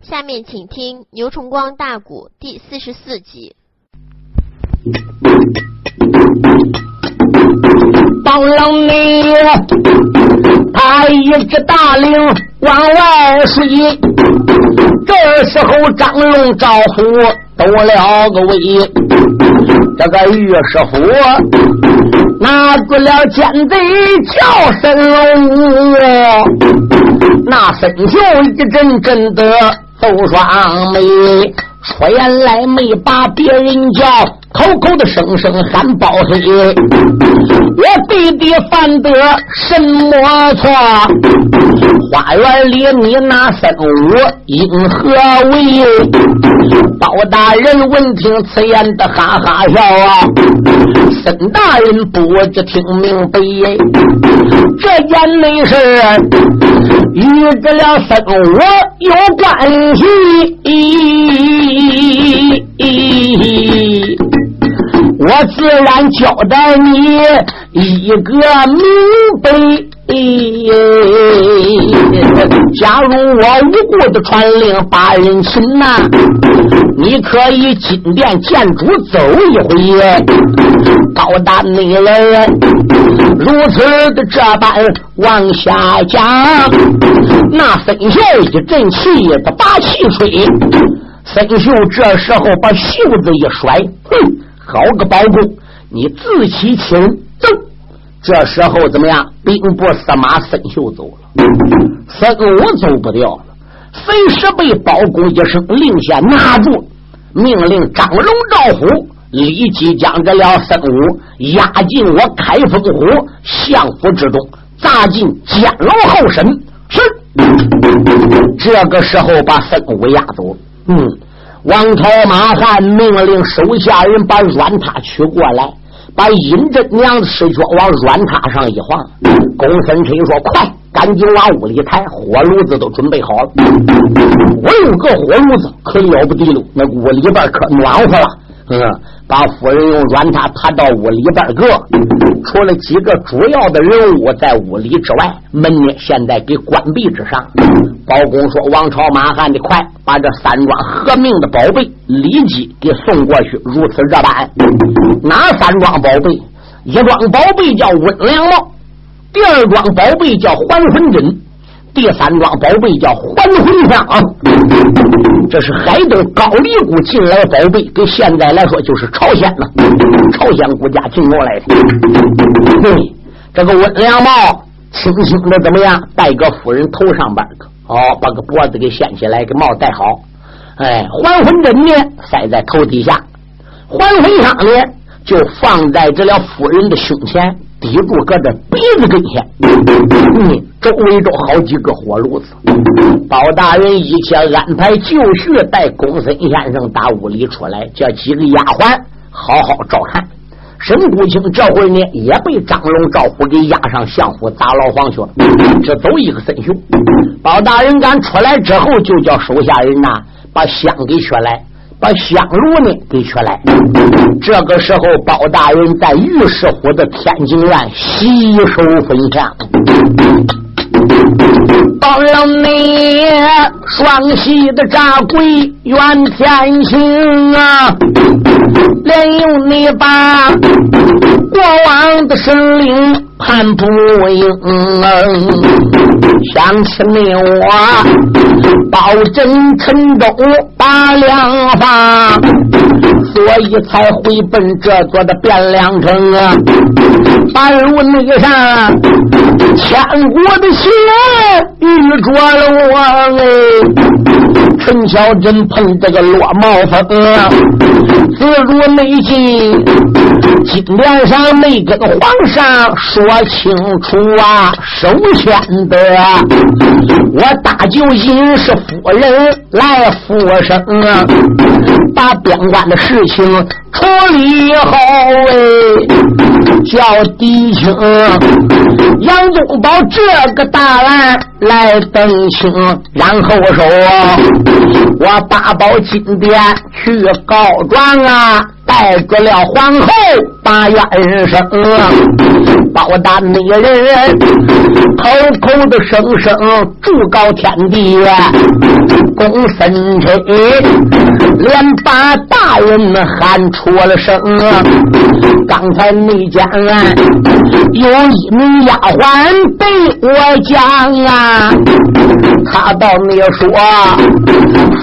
下面请听牛崇光大鼓第四十四集。当了你，他一只大领往外水，这时候张龙招呼都了个位，这个御师傅拿住了奸贼叫神龙，那身秀一阵阵的走双眉，出言来没把别人叫。口口的声声喊包黑，我弟弟犯得什么错？花园里你那三五因何为？包大人闻听此言的哈哈笑啊！孙大人不知听明白，这件内事与这了三五有关系。我自然交代你一个明白。假如我无故的传令把人擒呐，你可以进殿见主走一回。高大内人如此的这般往下讲，那孙秀一阵气的把气吹，孙秀这时候把袖子一甩，哼。搞个包公，你自欺欺人！走！这时候怎么样？兵部司马孙秀走了，孙武走不掉了。随时被包公一声令下拿住，命令张龙、赵虎立即将这俩孙武押进我开封府相府之中，砸进监牢候审。是，这个时候把孙武押走。嗯。王朝马汉命令手下人把软榻取过来，把尹真娘的尸脚往软榻上一放。公孙臣说：“快，赶紧往屋里抬，火炉子都准备好了。我有个火炉子可了不得了，那屋里边可暖和了。”嗯，把夫人用软榻爬到屋里边搁，除了几个主要的人物在屋里之外，门呢现在给关闭之上。包公说：“王朝马汉的快，把这三桩合命的宝贝立即给送过去。如此这般，哪三桩宝贝？一桩宝贝叫温良帽，第二桩宝贝叫还魂针。”第三桩宝贝叫还魂香，这是海东高丽国进来的宝贝，跟现在来说就是朝鲜了，朝鲜国家进过来的。对，这个温良帽轻轻的怎么样？戴个夫人头上边的，哦，把个脖子给掀起来，给帽戴好。哎，还魂针呢，塞在头底下，还魂香呢，就放在这了夫人的胸前。抵住搁这鼻子跟前，嗯，周围都好几个火炉子。包大人一切安排就绪，带公孙先生打屋里出来，叫几个丫鬟好好照看。沈谷清这会呢也被张龙赵虎给押上相府砸牢房去了，只走一个孙雄。包大人敢出来之后，就叫手下人呐把香给取来。把香炉呢给取来。这个时候，包大人在御史府的天津院洗手分香。到了你双膝的扎鬼愿天行啊，连用你把过往的神灵判不赢。想起你我保真陈州把良方，所以才回奔这座的汴梁城啊。半路那个上千古的血遇着了我哎，陈小真碰这个落帽风啊，自如内心，金殿上没跟皇上说清楚啊，首先的我大舅尹氏夫人来复生啊，把边关的事情处理好哎，叫狄青杨宗保这个大案来登清，然后说我八宝金殿去告状啊。带着了皇后把冤声，包大那人口口的声声祝告天地，公孙差连把大人们喊出了声。刚才那家有一名丫鬟对我讲啊，他到那说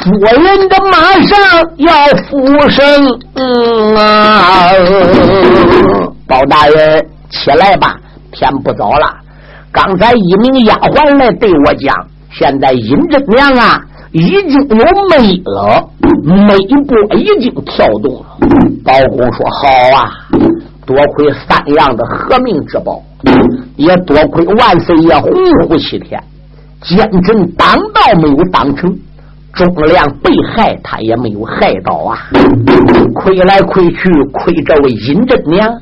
夫人的马上要复生。嗯啊，包大人起来吧，天不早了。刚才一名丫鬟来对我讲，现在尹真娘啊已经有媒了，媒波已经跳动了。包公说：“好啊，多亏三样的革命之宝，也多亏万岁爷洪福齐天，奸臣当道没有当成。”忠良被害，他也没有害到啊！亏来亏去，亏这位尹真娘，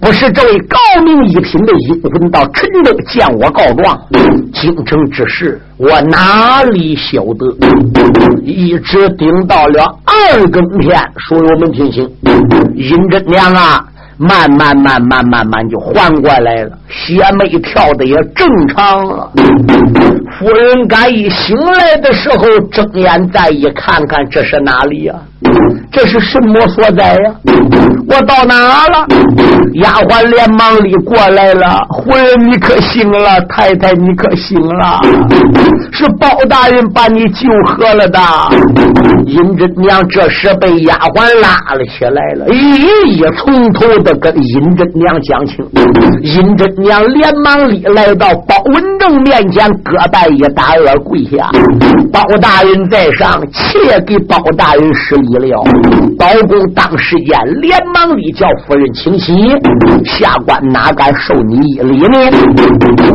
不是这位高明一品的阴魂到陈州见我告状，京城之事我哪里晓得？一直顶到了二更天，书友们听清，尹真娘啊！慢慢慢慢慢慢就缓过来了，血脉跳的也正常了。夫人刚一醒来的时候，睁眼再一看看，这是哪里呀？这是什么所在呀？我到哪了？丫鬟连忙里过来了。夫人，你可醒了？太太，你可醒了？是包大人把你救活了的。尹真娘这时被丫鬟拉了起来了，一一从头的跟尹真娘讲清。尹真娘连忙里来到包文正面前，胳膊一打额跪下。包大人在上，且给包大人施礼一了。包公当时间连忙里叫夫人请起，下官哪敢受你一礼呢？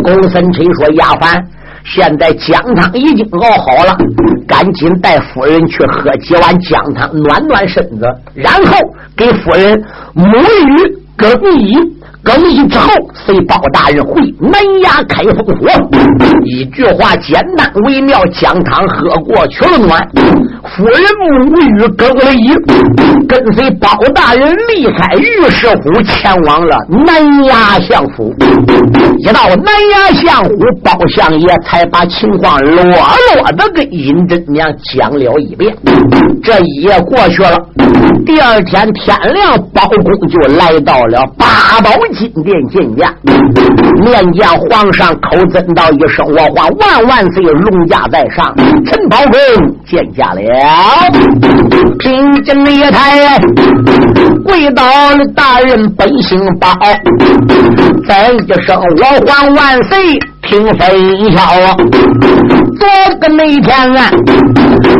公孙臣说：“丫鬟，现在姜汤已经熬好了，赶紧带夫人去喝几碗姜汤，暖暖身子，然后给夫人沐浴更衣。”更衣之后，随包大人回南衙开封府。一句话简单微妙，姜汤喝过去了暖。夫人沐浴更了衣，跟随包大人离开御史府，前往了南衙相府。一到南衙相府，包相爷才把情况落落的跟尹真娘讲了一遍。这一夜过去了，第二天天亮，包公就来到了八宝。金殿见驾，面见皇上，口尊道一声：“我皇万万岁，龙驾在上。”陈宝公见驾了，平进一台，跪倒了大人本姓包，再一声：“我皇万岁，听分晓。”昨个那天啊，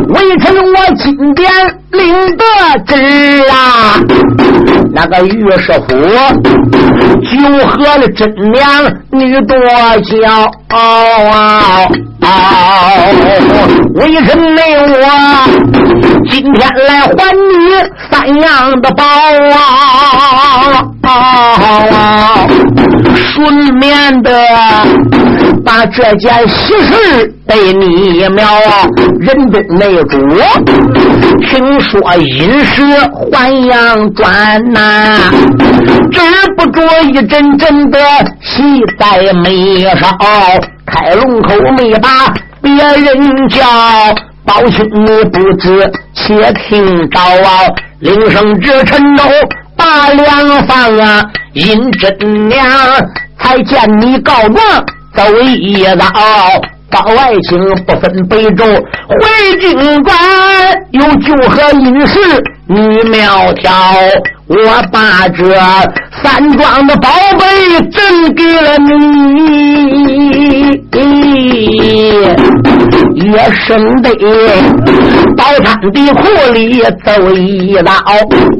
微臣我金殿领得旨啊，那个御史府。酒喝了真娘你多骄傲，为什么我今天来还你三样的宝啊？顺便的把这件喜事对你苗人的内主，听说阴时还阳转呐，止不住一阵阵的喜在眉梢，开龙口没把别人叫，包兄你不知且听着啊，铃声至陈州大梁房啊，阴真娘才见你告状走一遭。包爱卿不分北周，回京关有酒和女士你苗条。我把这三庄的宝贝赠给了你，也生得宝山的库里走一遭。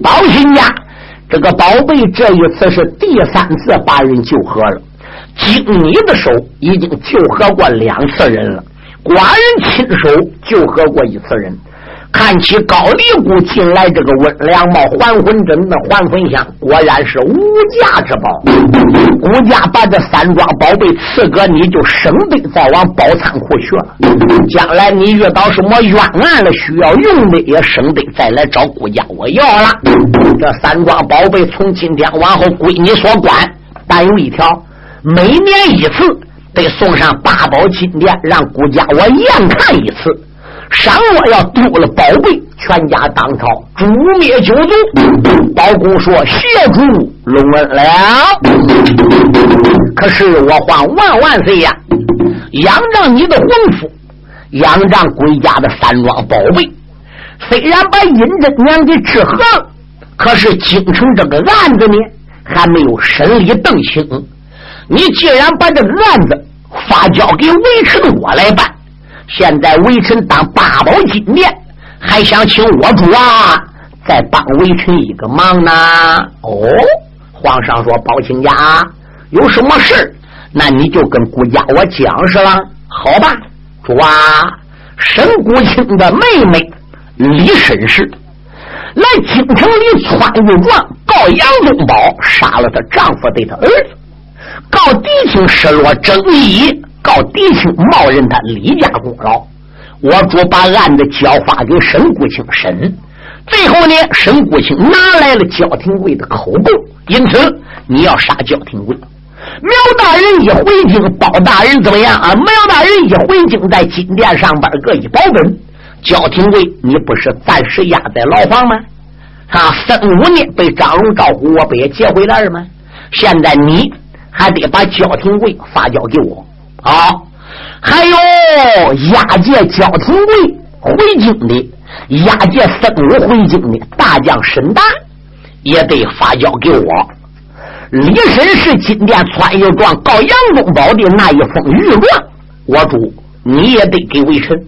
保亲家，这个宝贝这一次是第三次把人救活了。经你的手已经救活过两次人了，寡人亲手救活过一次人。看起高丽姑进来这个温良帽、还魂针的还魂香，果然是无价之宝。顾家把这三桩宝贝赐给你，就省得再往宝仓库去了。将来你遇到什么冤案了，需要用的，也省得再来找顾家我要了。这三桩宝贝从今天往后归你所管，但有一条。每年一次，得送上八宝金殿，让顾家我验看一次。倘若要丢了宝贝，全家当朝诛灭九族。包公说：“谢主隆恩了。”可是我还万万岁呀！仰仗你的魂夫，仰仗归家的山庄宝贝，虽然把尹真娘给治合了，可是京城这个案子呢，还没有审理邓清。你既然把这个案子发交给微臣我来办。现在微臣当八宝金殿，还想请我主啊，再帮微臣一个忙呢。哦，皇上说包亲家有什么事那你就跟顾家我讲是吧？好吧，主啊，沈谷清的妹妹李沈氏来京城里穿越状告杨宗保杀了她丈夫对她儿子，告狄青失落正义。告狄青冒认他李家功劳，我主把案子交发给沈谷清审，最后呢，沈谷清拿来了焦廷贵的口供，因此你要杀焦廷贵。苗大人一回京，包大人怎么样啊？苗大人一回京，在金殿上边各一保本。焦廷贵，你不是暂时压在牢房吗？啊，孙武呢被张龙赵虎，我不也接回来了吗？现在你还得把焦廷贵发交给我。好，还有押解焦廷贵回京的，押解孙武回京的大将沈达，也得发交给我。李绅是金殿穿越状告杨宗保的那一封御状，我主你也得给微臣。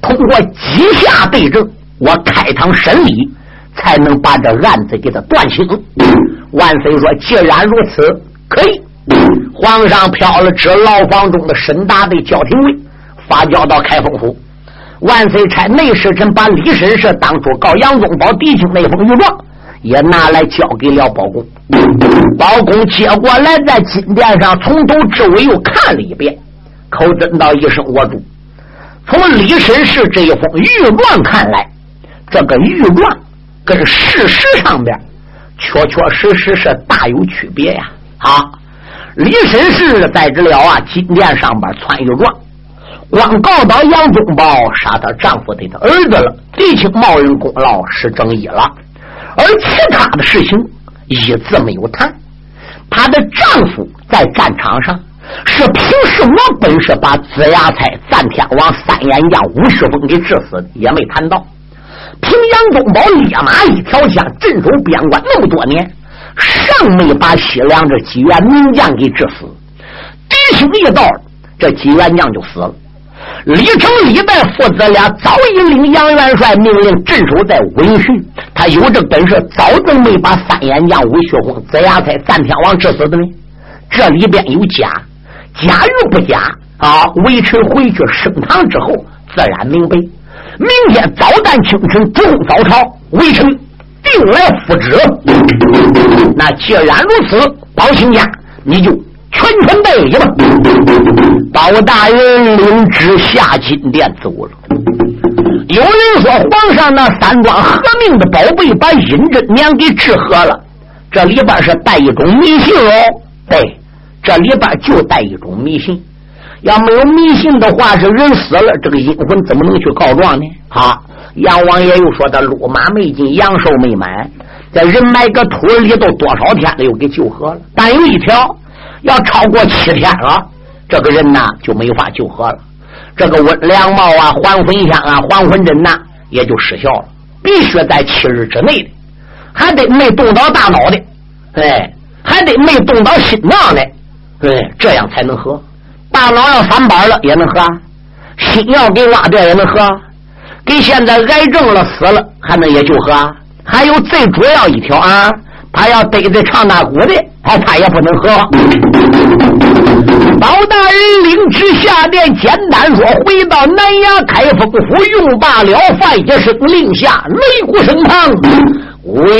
通过几下对证，我开堂审理，才能把这案子给他断清。万岁说：“既然如此，可以。”皇上飘了旨，牢房中的沈达对焦廷贵发交到开封府。万岁差内侍臣把李绅士当初告杨宗保弟兄那封御状也拿来交给了包公。包公接过来，在金殿上从头至尾又看了一遍，口尊道一声：“我主。”从李绅士这一封御状看来，这个御状跟事实上边确确实实是大有区别呀！啊。李绅士在这了啊，金殿上边穿越状，光告到杨宗保杀他丈夫的他儿子了，狄青冒认功劳是正义了，而其他的事情一字没有谈。她的丈夫在战场上是凭什么本事把子牙才、赞天王、三眼将吴旭峰给致死，也没谈到。凭杨宗保烈马一条枪镇守边关那么多年。尚没把西凉这几员名将给致死，弟兄一到，这几员将就死了。李成、李代父子俩早已领杨元帅命令镇守在武陵浔，他有这本事，早都没把三眼将韦学红、子牙才、赞天王致死的呢？这里边有假，假与不假啊？微臣回去升堂之后，自然明白。明天早旦清晨，中早朝，微臣。定来复职。那既然如此，包亲家你就全权代理吧。包大人领旨下金殿走了。有人说皇上那三桩合命的宝贝把尹真娘给治合了，这里边是带一种迷信哦。对，这里边就带一种迷信。要没有迷信的话，是人死了，这个阴魂怎么能去告状呢？啊！杨王爷又说：“他路马没进，阳寿没满，这人埋个土里都多少天了，又给救活了。但有一条，要超过七天了，这个人呐就没法救活了。这个温凉帽啊、还魂香啊、还魂针呐，也就失效了。必须在七日之内的，还得没动到大脑的，哎，还得没动到心脏的，哎，这样才能喝。大脑要翻板了也能喝，心要给挖掉也能喝。”给现在癌症了死了还能也就喝？还有最主要一条啊，他要得罪唱大鼓的，哎，他也不能喝。包大人领旨下殿，简单说：回到南衙开封府，用罢了饭，一声令下，擂鼓升堂，威。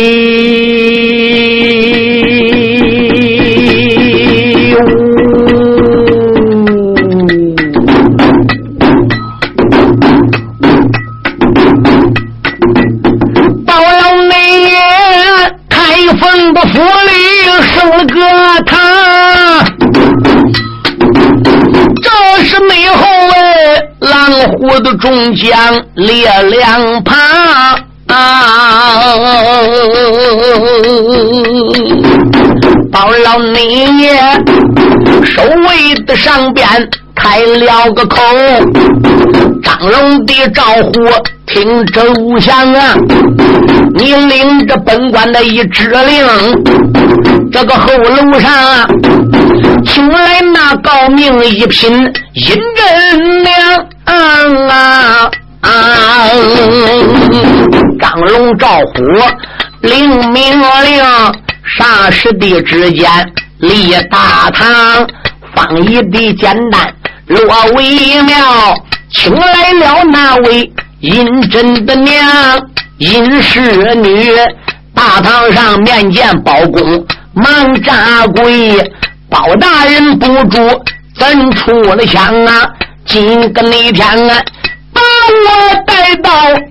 众将列两旁，到了你守卫的上边开了个口，张龙的招呼听周相啊，你领着本官的一指令，这个后楼上请来那高明一品阴真娘啊啊！张龙赵虎领命令，霎时的之间立大堂，方一的简单落为妙，请来了那位阴真的娘，阴氏女，大堂上面见包公，忙扎跪。包大人不住，怎出了枪啊？今个那天啊，把我带到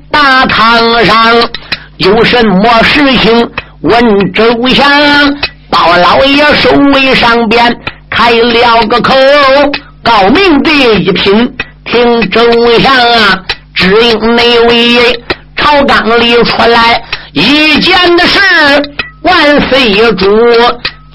大堂上，有什么事情问周详？包老爷守卫上边开了个口，高明的一品听周详啊，只应那位朝纲里出来一件的事，万岁主。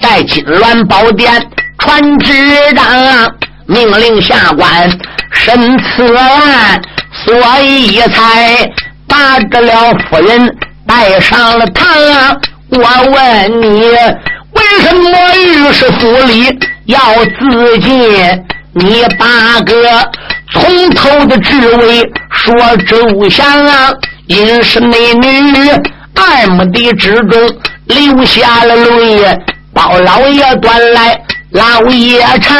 在金銮宝殿传旨章，命令下官审此案，所以才把这了夫人带上了堂。我问你，为什么御史府里要自尽？你八个从头的至尾说周详啊，因是美女二目的之中流下了泪。包老爷端来老爷茶，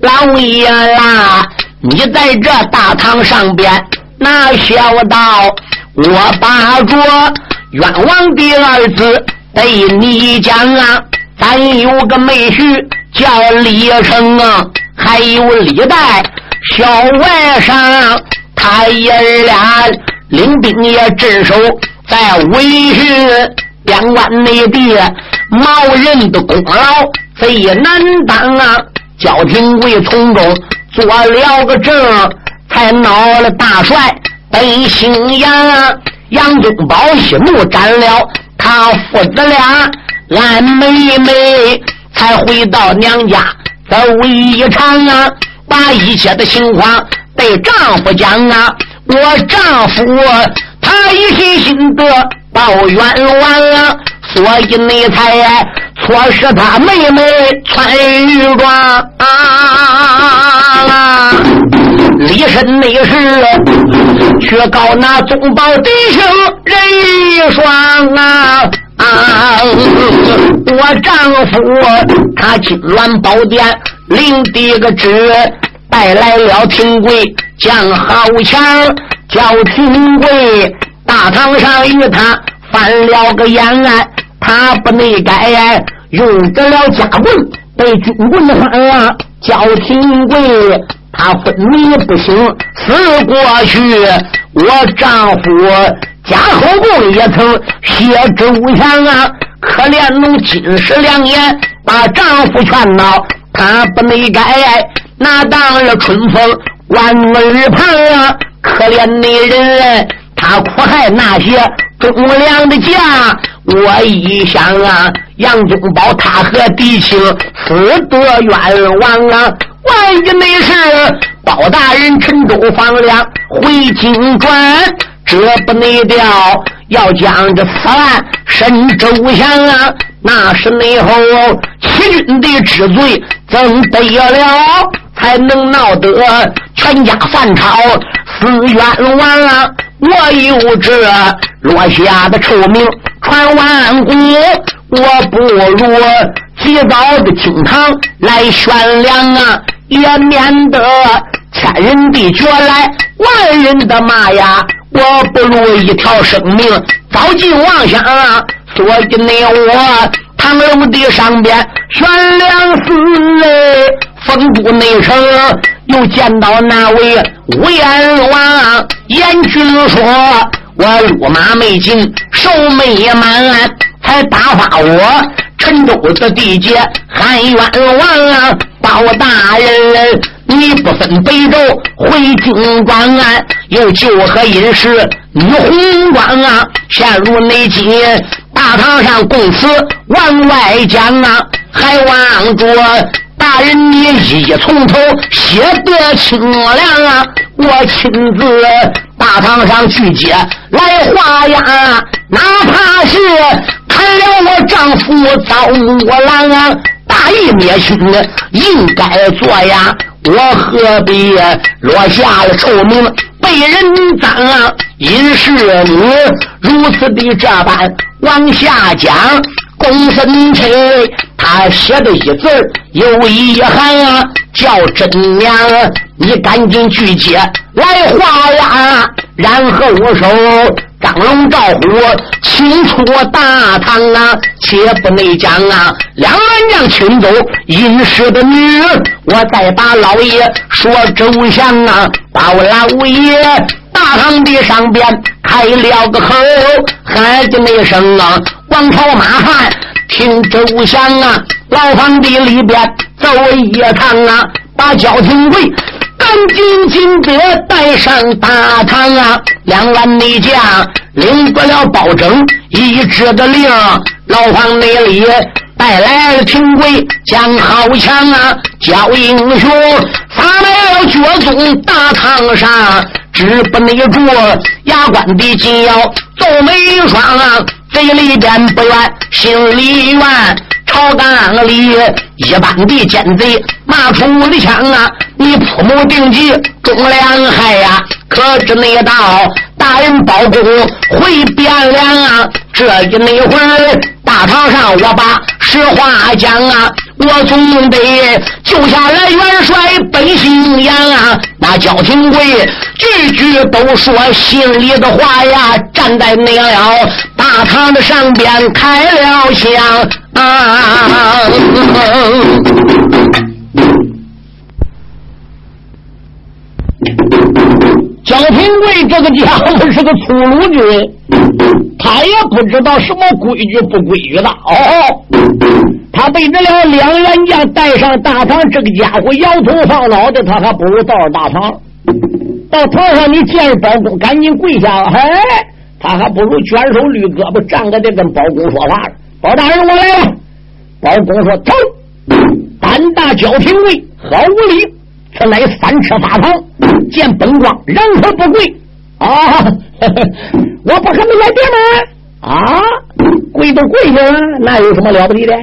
老爷啦，你在这大堂上边那笑道，我把着冤枉的儿子对你讲啊，咱有个妹婿叫李成啊，还有李代小外甥，他爷俩领兵也镇守在威训。边关内地毛人的功劳贼难当啊！焦廷贵从中做了个证，才闹了大帅奔荥阳。杨宗保息怒斩了他父子俩，俺妹妹才回到娘家走一场啊！把一切的情况对丈夫讲啊！我丈夫他一心心的。报冤枉啊！所以你才错失他妹妹穿玉装啊！李身内侍却告那宗保弟兄人一双啊！啊！我丈夫他金銮宝殿领的个旨，带来了廷贵将好强，叫廷贵。大堂上与他翻了个眼案，他不内改，用得了家棍被军棍翻啊！叫廷贵，他昏迷不醒，死过去。我丈夫家后宫也曾写周详啊，可怜奴金石良言，把丈夫劝导，他不内改，那当了春风万耳旁啊！可怜的人。他苦害那些忠良的家，我一想啊，杨宗保他和弟兄死得冤枉啊！万一没事，包大人陈州放粮回京转，这不内调，要将这此案审周详啊！那是内后欺君的之罪，怎得了？才能闹得全家犯朝死冤枉啊！我有这落下的臭名传万古，我不如及早的清堂来悬梁啊，也免得千人的脚来万人的骂呀！我不如一条生命早尽妄想啊！所以呢，我堂楼的上边悬梁四哎。封都内城，又见到那位吴阎王，阎君说：“我路马没尽，寿没满，才打发我陈州的地界喊冤枉啊！包大人，你不分北周回京转案，又救和尹氏女红光啊，陷入内急。大堂上供词往外讲啊，还望着大人你一一从头写得清亮啊，我亲自大堂上去接来画押，哪怕是看了我丈夫遭木郎啊，大义灭亲应该做呀。我何必落下了臭名，被人脏啊？因是你如此的这般往下讲，公孙卿他写的一字有一行啊，叫真娘，你赶紧去接来画呀，然后我手。张龙赵虎请出大堂啊，且不内讲啊。两员将请走殷氏的女儿，我再把老爷说周详啊。把我老爷大堂的上边开了个口，喊的那声啊，王朝马汉听周详啊。牢房的里边走一趟啊，把焦廷贵。赶紧紧的带上大堂啊！两员内将领过了包拯一支的令，牢房内里带来了廷贵将好强啊！叫英雄发来了绝宗大堂上，只不内住牙关的紧要皱眉双啊！嘴里边不怨，心里怨。朝纲里一般的奸贼骂出的枪啊！你铺谋定计忠良害呀！可知那道大人包公会变脸啊？这一那会儿大堂上我把实话讲啊！我总得救下来元帅本姓杨啊！那焦廷贵句句都说心里的话呀！站在那了大堂的上边开了枪。啊！焦廷贵这个家伙是个粗鲁军，他也不知道什么规矩不规矩的哦。他背着了两员将带上大堂，这个家伙摇头晃脑的，他还不如到了大堂。到堂上你见着包公，赶紧跪下了。哎，他还不如卷手捋胳膊，站个的跟包公说话包大人，我来了。包公说：“走，胆大焦廷贵，好无礼！此乃三尺法堂，见本官人何不跪？啊，我不和你来爹吗？啊，跪都跪下了，那有什么了不起的？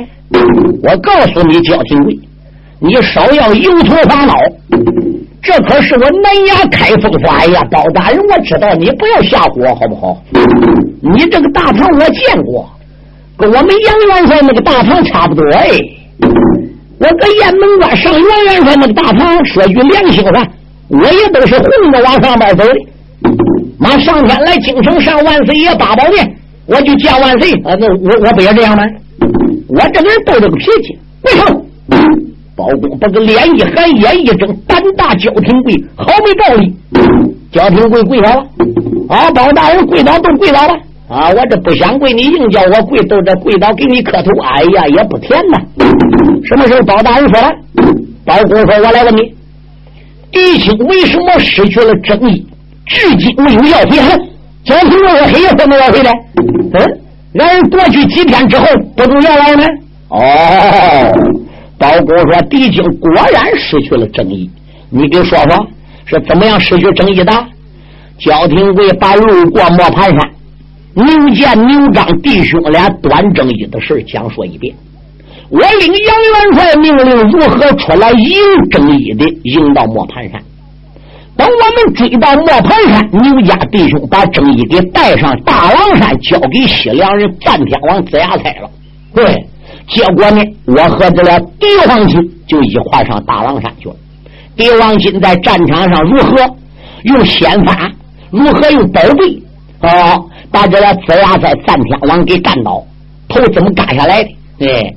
我告诉你，焦廷贵，你少要油头滑脑，这可是我南衙开封府。哎呀，包大人，我知道你不要吓唬我，好不好？你这个大堂我见过。”跟我们杨元帅那个大堂差不多哎，我搁雁门关上杨元帅那个大堂，说句良心话，我也都是混着往上边走的。妈上天来京城上万岁爷八宝殿，我就见万岁啊！那我我不也这样吗？我这个人都这个脾气。为什么？包公把个脸一寒，眼一睁，胆大焦廷贵，好没道理。焦廷贵跪下了，啊，包大人跪倒都跪倒了。啊！我这不想跪，你硬叫我跪，都这跪倒给你磕头。哎呀，也不甜呐！什么时候包大人说了？包公说：“我来问你，狄青为什么失去了正义，至今没有要回来？焦廷贵黑夜怎么要回来？嗯，让人过去几天之后，不就要来呢？哦，包公说：狄青果然失去了正义。你给说说，是怎么样失去正义的？焦廷贵把路过磨盘山。牛建、牛章弟兄俩端正义的事讲说一遍。我领杨元帅命令如何出来迎正义的，迎到磨盘山。等我们追到磨盘山，牛家弟兄把正义给带上大狼山，交给西凉人战天王子牙差了。对，结果呢，我和这了帝王金就一块上大狼山去了。帝王金在战场上如何用仙法，如何用宝贝啊？把这个子牙在三天王给干倒，头怎么干下来的？哎，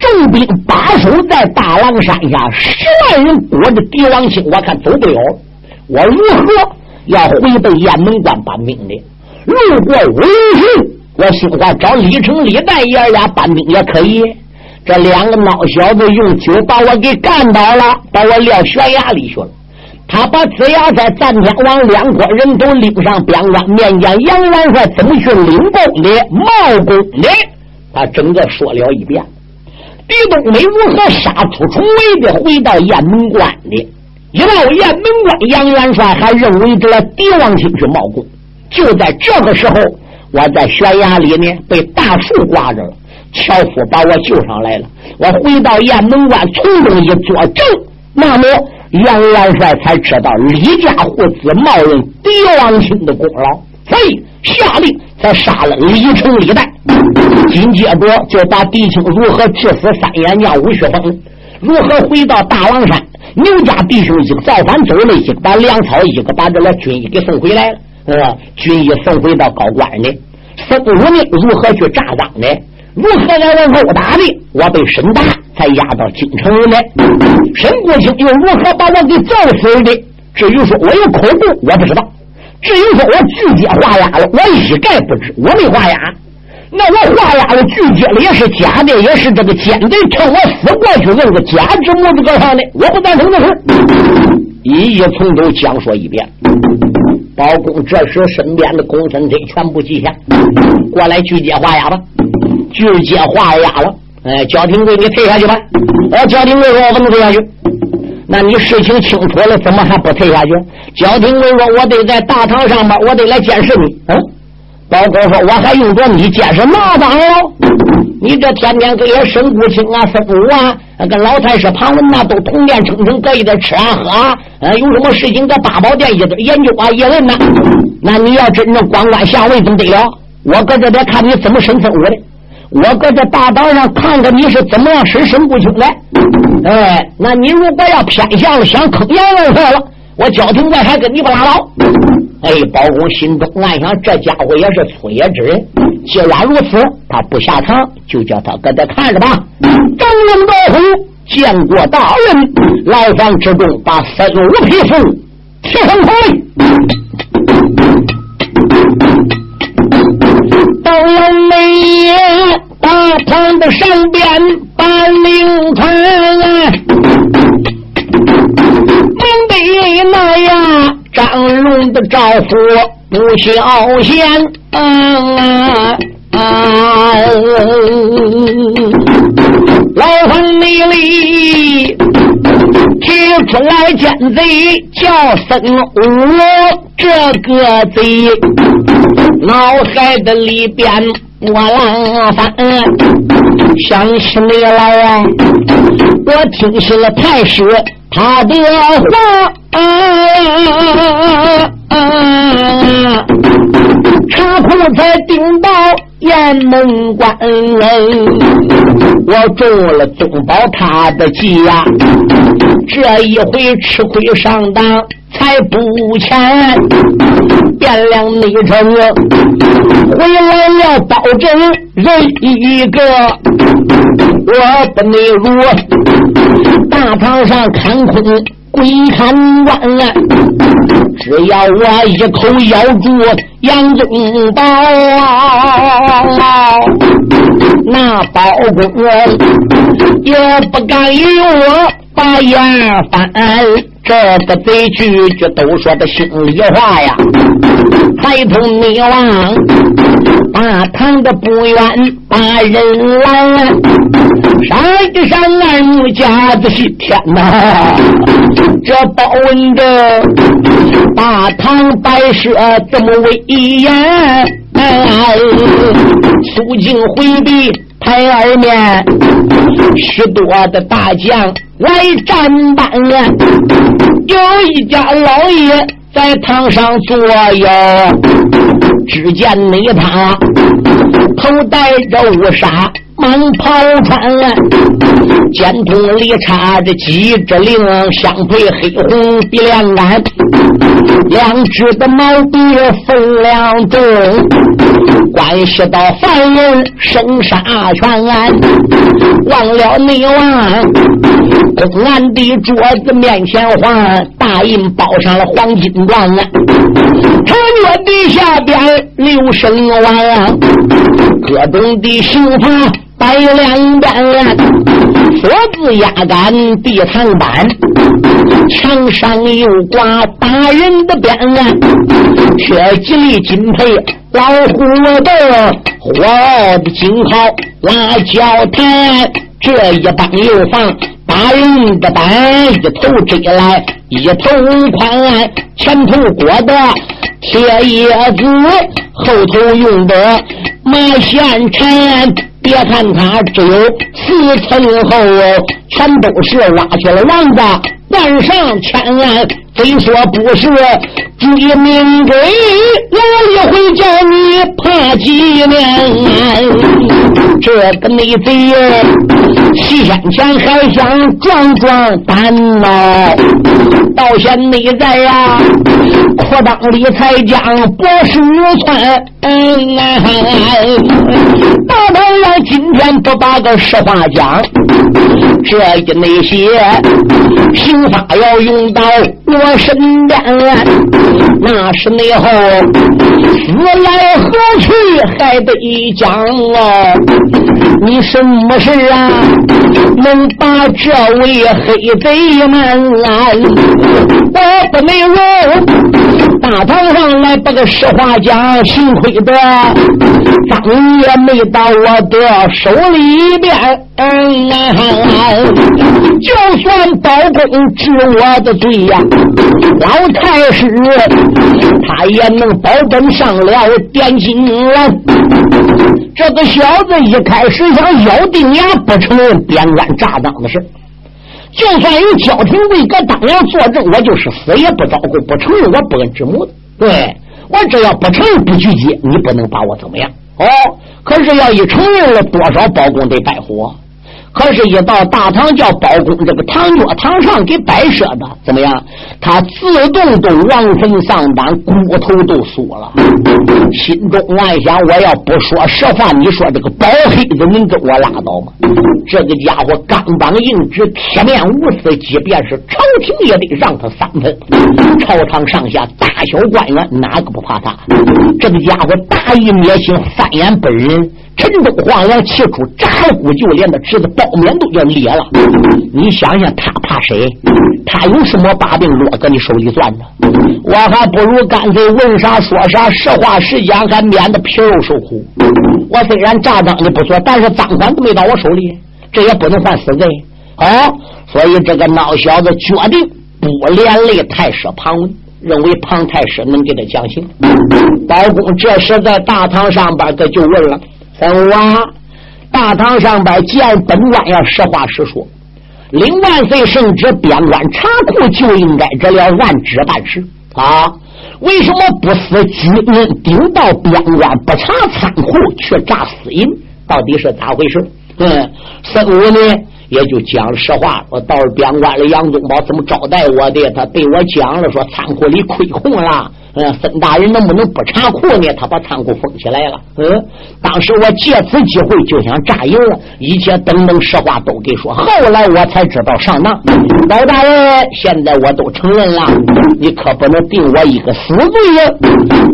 重兵把守在大狼山下，十万人裹着帝王星，我看走不了。我如何要回到雁门关搬兵的？路过五陵郡，我心话找李成、李旦爷儿俩搬兵也可以。这两个孬小子用酒把我给干倒了，把我撂悬崖里去了。他把子牙在战天王两国人都领上边关，面见杨元帅怎么去领功的、冒功的，他整个说了一遍。狄冬梅如何杀出重围的回到雁门关的？一到雁门关，杨元帅还认为这狄王卿去冒功。就在这个时候，我在悬崖里面被大树挂着了，樵夫把我救上来了。我回到雁门关，从中一作证，那么杨元帅才知道李家父子冒认狄王卿的功劳，所以下令才杀了李成、李代。紧接着就把狄青如何致死三眼将吴学峰，如何回到大王山，牛家弟兄一个造反走了，一个把粮草一个把这个军衣给送回来了，呃，军衣送回到高官的。孙武呢如何去扎赃的？如何来人殴打的？我被沈达才押到京城的。沈国清又如何把我给揍死的？至于说我有口供，我不知道；至于说我拒接画押了，我一概不知，我没画押。那我画押了拒接了也是假的，也是这个奸贼趁我死过去弄个假之模子搁上的，我不赞成这事。一一从头讲说一遍。包公这时身边的公孙推全部记下，过来拒接画押吧。拒接画押了，哎，焦廷贵你退下去吧。哎，焦廷贵说我不能退下去。那你事情清楚了，怎么还不退下去？焦廷贵说，我得在大堂上面，我得来监视你。嗯。包公说：“我还用着你监视？那当然了，你这天天跟人沈谷清啊、孙武啊、跟老太师庞文呐，都同殿称称，搁一点吃啊喝啊，呃，有什么事情在八宝殿一堆研究啊、议论呐？那你要真正官官相卫，怎么得了？我搁这边看你怎么审孙武的，我搁这大道上看看你是怎么样审沈谷清的。哎，那你如果要偏向了，想坑杨元帅了，我焦廷贵还跟你不拉倒。”哎，包公心中暗想：这家伙也是粗野之人。既然如此，他不下场，就叫他搁这看着吧。张龙老虎见过大人，牢房之中把三五匹夫提上台。堂的上边把令传，准备那样。张龙的招呼不消闲，啊啊！老冯里里提出来奸贼叫孙武，这个贼脑海的里边我浪翻，想起你来，我听信了太师。他的话，查库才顶到雁门关，我中了宗保他的计呀，这一回吃亏上当。才不钱，汴梁内城回来了，保证人一个。我不内如大堂上看空鬼看官，只要我一口咬住杨宗保，那包公也不敢与我把眼翻。这个贼句句都说的心里话呀，抬头你望大堂的不远把人拦，山上二木架子是天哪！这包文的大堂摆设这么威严，肃静回避台儿面，许多的大将。来站班啊！有一家老爷在堂上坐哟，只见内他头戴着乌纱。蟒袍穿，肩筒里插着几只铃，相配黑红鼻梁杆，两只的毛笔分两重，关系到凡人生杀权。忘了你忘，公安的桌子面前还大印包上了黄金状啊，城月的下边留声完，各种的刑罚。摆两边，锁子压杆地堂板，墙上又挂大人的匾，却吉利金佩老虎的火傲的金号辣椒台，这一帮又放大人的板，一头遮来一头宽，前头裹的铁叶子，后头用的马线缠。别看他只有四层厚，全都是挖去了王子，万上千万，非说不是追命给，哪里会叫你怕几年？这个内贼七天前还想壮壮胆呐，到现在呀，裤裆里才将博士穿。大当然今天不把个实话讲，这一那些刑法要用到我身边，那是内后死来何去还得讲哦。你什么事啊？能把这位黑贼们拦？我不没有大堂上来把个实话讲，幸亏的张也没到我的手里边。嗯啊就算包公治我的罪呀，老太师他也能保本上了点金了。这个小子一开始想咬定牙，不承认边关诈党的事就算有焦廷贵搁当阳作证，我就是死也不招供，不承认我不恩之母。对我只要不承认不拘结，你不能把我怎么样。哦，可是要一承认了，多少包公得拜火。可是，一到大堂叫包公这个堂桌堂上给摆设的怎么样？他自动都亡魂丧胆，骨头都酥了。心中暗想：我要不说实话，你说这个包黑子能跟我拉倒吗？这个家伙刚刚硬直，铁面无私，即便是朝廷也得让他三分。朝堂上下大小官员哪个不怕他？这个家伙大义灭亲，翻眼本人。陈东黄杨气出扎呼，就连他侄子包面都要裂了。你想想，他怕谁？他有什么把柄落搁你手里攥着？我还不如干脆问啥说啥，实话实讲，还免得皮肉受苦。我虽然诈赃的不错，但是赃款都没到我手里，这也不能换死罪啊！所以这个孬小子决定不连累太师庞文，认为庞太师能给他讲情。包公这时在大堂上边，他就问了。三娃，大堂上边见本官要实话实说，领万岁圣旨，边关查库就应该这了按旨办事啊！为什么不思居民顶到边关不查仓库却诈私银？到底是咋回事？嗯，孙武呢也就讲实话，我到了边关了，杨宗保怎么招待我的？他对我讲了，说仓库里亏空了。嗯，孙大人能不能不查库呢？他把仓库封起来了。嗯，当时我借此机会就想诈银了，一切等等实话都给说。后来我才知道上当。老大人，现在我都承认了，你可不能定我一个死罪呀！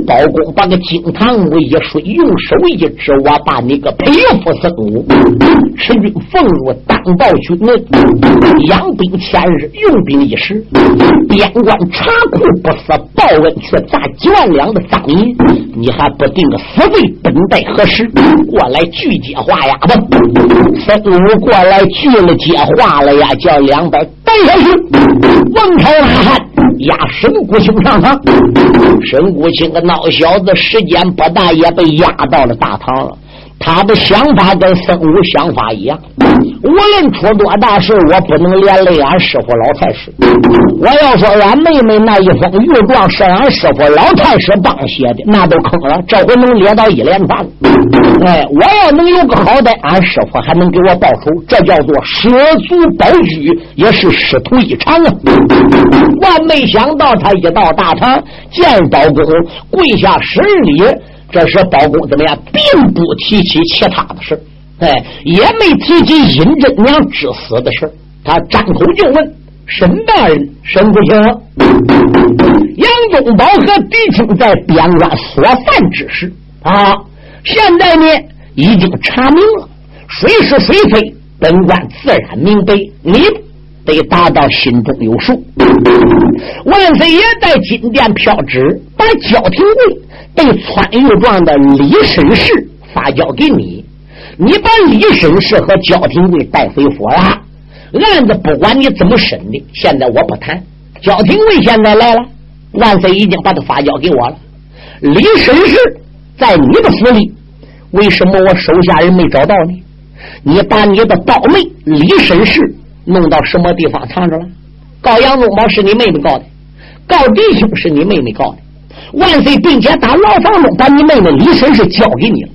包公把个金堂木一摔，用手一指，我把你个匹夫孙武，持军奉入当道军门，养兵千日，用兵一时，边关查库不死，报恩却。大几万两的赃银，你还不定个死罪？等待何时？过来拒接话呀！不，孙武过来拒了接话了呀！叫两百带下去，王朝大汉压沈谷清上堂。沈谷清个孬小子，时间不大也被压到了大堂了。他的想法跟孙武想法一样，无论出多大事，我不能连累俺师傅老太师。我要说俺妹妹那一封御状是俺师傅老太师帮写的，那都坑了。这回能列到一连串。哎，我要能有个好歹，俺师傅还能给我报仇，这叫做舍足保居，也是师徒一场啊！万没想到，他一到大堂见包公，跪下十礼。这时，包公怎么样，并不提起其他的事哎，也没提起尹真娘之死的事他张口就问：“沈大人，沈不行？杨宗保和狄青在边关所犯之事。啊，现在呢已经查明了，谁是谁非，本官自然明白，你得达到心中有数。万岁爷在金殿飘旨，把焦廷贵被川豫庄的李绅士发交给你，你把李绅士和焦廷贵带回府了。案子不管你怎么审的，现在我不谈。焦廷贵现在来了，万岁已经把他发交给我了。李绅士在你的府里，为什么我手下人没找到呢？你把你的胞妹李绅士弄到什么地方藏着了？告杨宗保是你妹妹告的，告弟兄是你妹妹告的。万岁，并且打牢房中把你妹妹李绅士交给你了。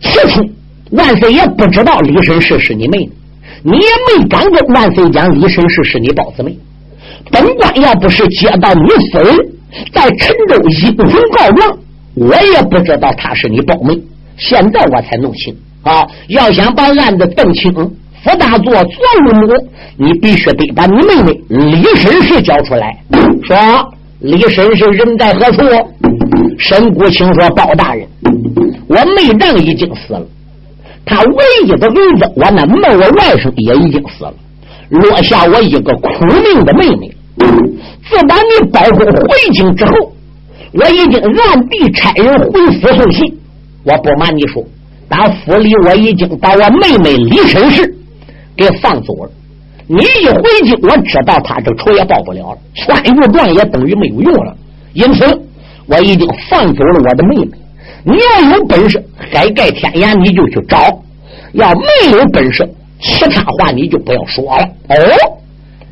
起初，万岁也不知道李绅士是你妹妹，你也没敢跟万岁讲李绅士是你胞姊妹。本官要不是接到你夫人在陈州阴魂告状，我也不知道她是你胞妹。现在我才弄清啊！要想把案子弄清，福大做做五母，你必须得把你妹妹李绅士交出来。说李绅士人在何处？沈谷清说：“包大人，我妹丈已经死了，他唯一的儿子我那妹我外甥也已经死了，落下我一个苦命的妹妹。自打你包公回京之后，我已经暗地差人回府送信。我不瞒你说，打府里我已经把我妹妹李绅士给放走了。你一回京，我知道他这仇也报不了了，川豫状也等于没有用了。因此，我已经放走了我的妹妹。你要有本事，海盖天涯，你就去找；要没有本事，其他话你就不要说了。哦，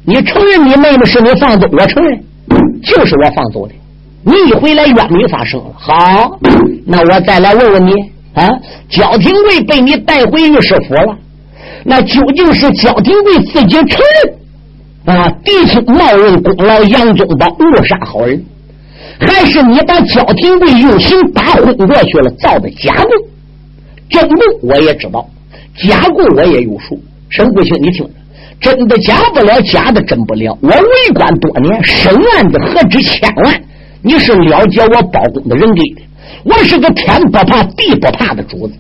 你承认你妹妹是你放走？我承认，就是我放走的。你一回来冤没发生了。好，那我再来问问你啊，焦廷贵被你带回御史府了，那究竟是焦廷贵自己承认啊，弟兄冒认功劳杨宗保误杀好人，还是你把焦廷贵用心打昏过去了造的假供？真供我也知道，假供我也有数。沈国清，你听着，真的假不了，假的真不了。我为官多年，审案子何止千万。你是了解我包公的人的，我是个天不怕地不怕的主子，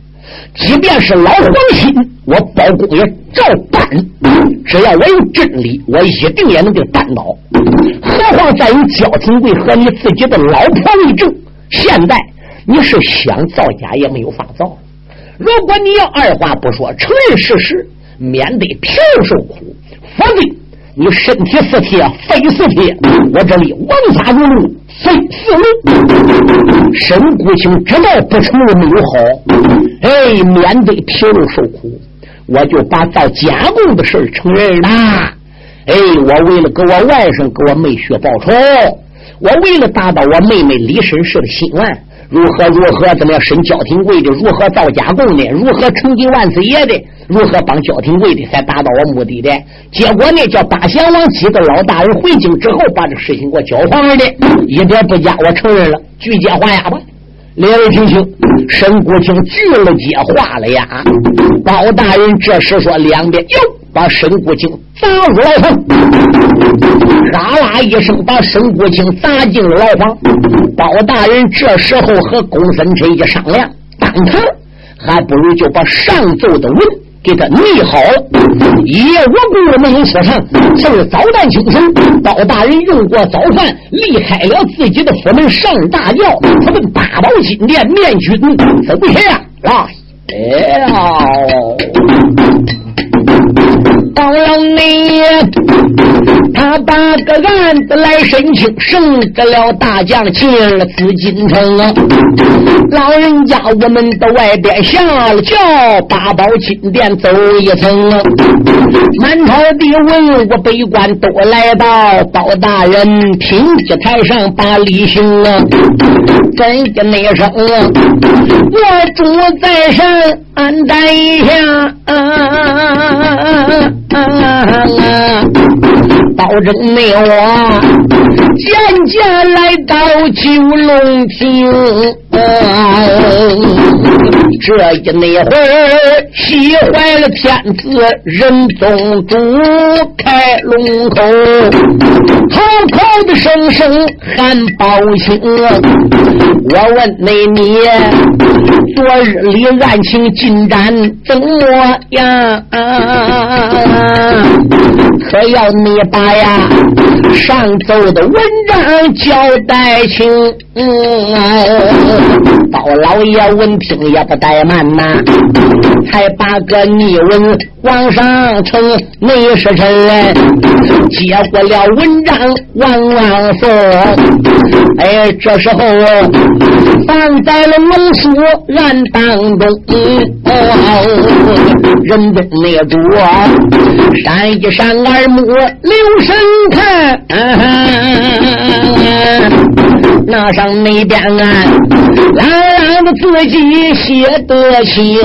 即便是老黄心，我包公也照办。只要我有真理，我一定也能给办倒。何况再有焦廷贵和你自己的老婆为证，现在你是想造假也没有法造。如果你要二话不说承认事实，免得平受苦，否则你身体是铁，肺是铁，我这里王法如路。非四路，沈谷清知道不承认没有好，哎，免得皮肉受苦，我就把造假供的事承认了。哎，我为了给我外甥、给我妹婿报仇，我为了达到我妹妹李婶氏的心愿。如何如何怎么样审焦廷贵的？如何造假供的？如何成吉万岁爷的？如何帮焦廷贵的？才达到我目的的？结果呢？叫大贤王几个老大人回京之后，把这事情给我交还了的，一点不假，我承认了，拒接还押吧。两位听清，沈国清拒了接话了呀。包大人这时说两遍哟。把沈国清砸入牢房，啦啦一声把沈国清砸进了牢房。包大人这时候和公孙辰一商量，当堂还不如就把上奏的文给他拟好了。一夜无故没有说上，是早旦清晨，包大人用过早饭，离开了自己的府门，上大轿，他们八宝金殿面君走下来了。Thank you. 到了你，他把个案子来申请，胜得了大将进了紫禁城！老人家，我们到外边下了轿，八宝金殿走一层啊！满朝的文武百官都来到，包大人品级台上把礼行啊！真的那声，我主在上安待一下啊！啊！保证你我渐渐来到九龙亭，这一那会儿，喜坏了天子仁宗主，开龙口，口口的声声喊报信。我问你，你昨日里案情进展怎么样？可要你把呀上奏的文章交代清。嗯包老爷闻听也不怠慢呐，才把个逆文往上呈。内侍臣来接过了文章，往往送。哎，这时候放在了龙书案当中。人中那主闪一闪耳目，留神看。那上那边啊，朗朗的字迹写得清。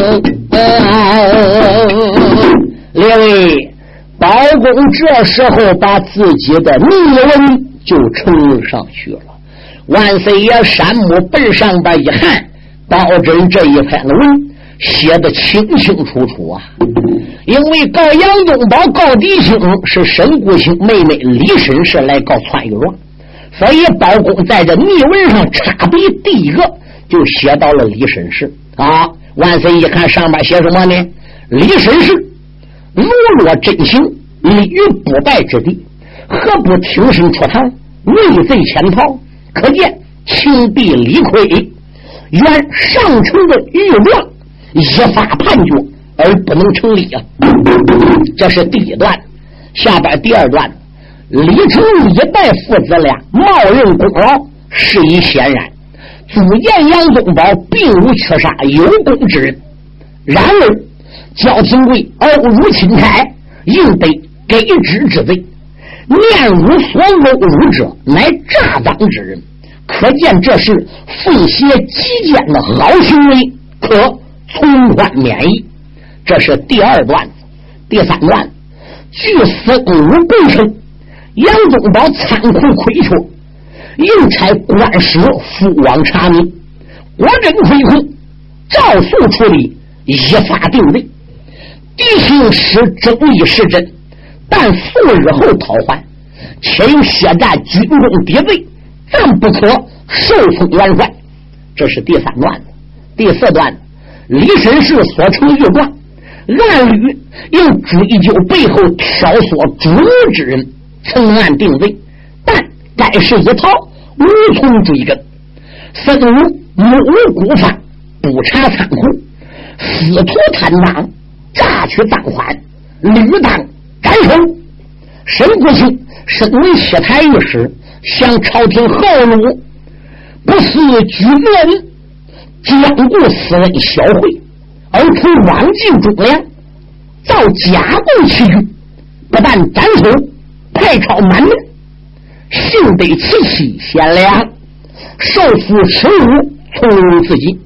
列位，包公这时候把自己的密文就呈上去了。万岁爷山木本上边一喊，包拯这一篇文写的清清楚楚啊。因为告杨宗保、告狄青是沈谷卿妹妹李婶氏来告篡玉状。所以，包公在这密文上插笔，第一个就写到了李绅士啊。万岁一看上面写什么呢？李绅士如若真行，立于不败之地，何不挺身出堂，畏罪潜逃？可见情敌李逵原上乘的欲状一发判决而不能成立啊。这是第一段，下边第二段。李成、李白父子俩冒认功劳，事已显然。足见杨宗保并无缺杀有功之人。然而焦廷贵傲如钦差，应得给之之罪。念汝所侮辱者，乃诈赃之人，可见这是奉邪极奸的好行为，可从宽免役。这是第二段，第三段据司公武供称。杨宗保仓库亏缺，应差官使赴往查明，果真亏空，照速处理，依法定罪。狄青使争议是真，但数日后讨还，且有血战军中敌罪，暂不可受封元帅。这是第三段，第四段，李绅士所成玉状，暗吕应追究背后挑唆主谋之人。曾案定罪，但该事一逃，无从追根。孙武目无辜犯，不查仓库，私图贪赃，榨取赃款，屡当斩首。沈国清身为西台御史，向朝廷号怒，不思举人，兼顾私人小惠，而图枉尽忠良，造假供欺君，不但斩首。太超满门，幸得其妻贤良，受父耻辱，从容自己。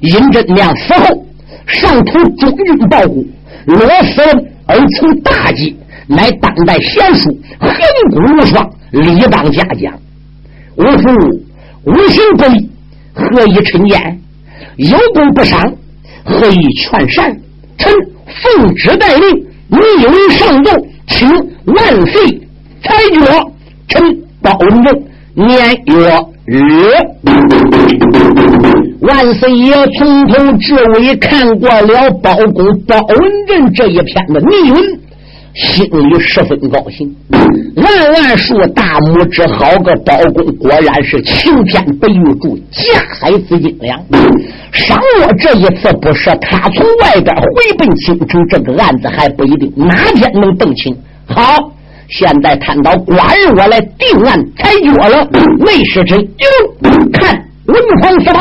尹真娘死后，上图中军报国，落死而成大计，乃当代贤淑，横骨无双，理当嘉奖。吾父无行不义，何以臣言？有功不赏，何以劝善？臣奉旨待令，逆为上奏。请万岁裁决，臣包文正年月日。万岁爷从头至尾看过了包公包文正这一篇的密文，心里十分高兴，万万竖大拇指，好个包公，果然是晴天白玉柱，架海子阴凉。倘若这一次不是他从外边回奔京城，这个案子还不一定哪天能动清。好，现在看到寡人我来定案裁决了。魏时臣，哟，看文皇司宝。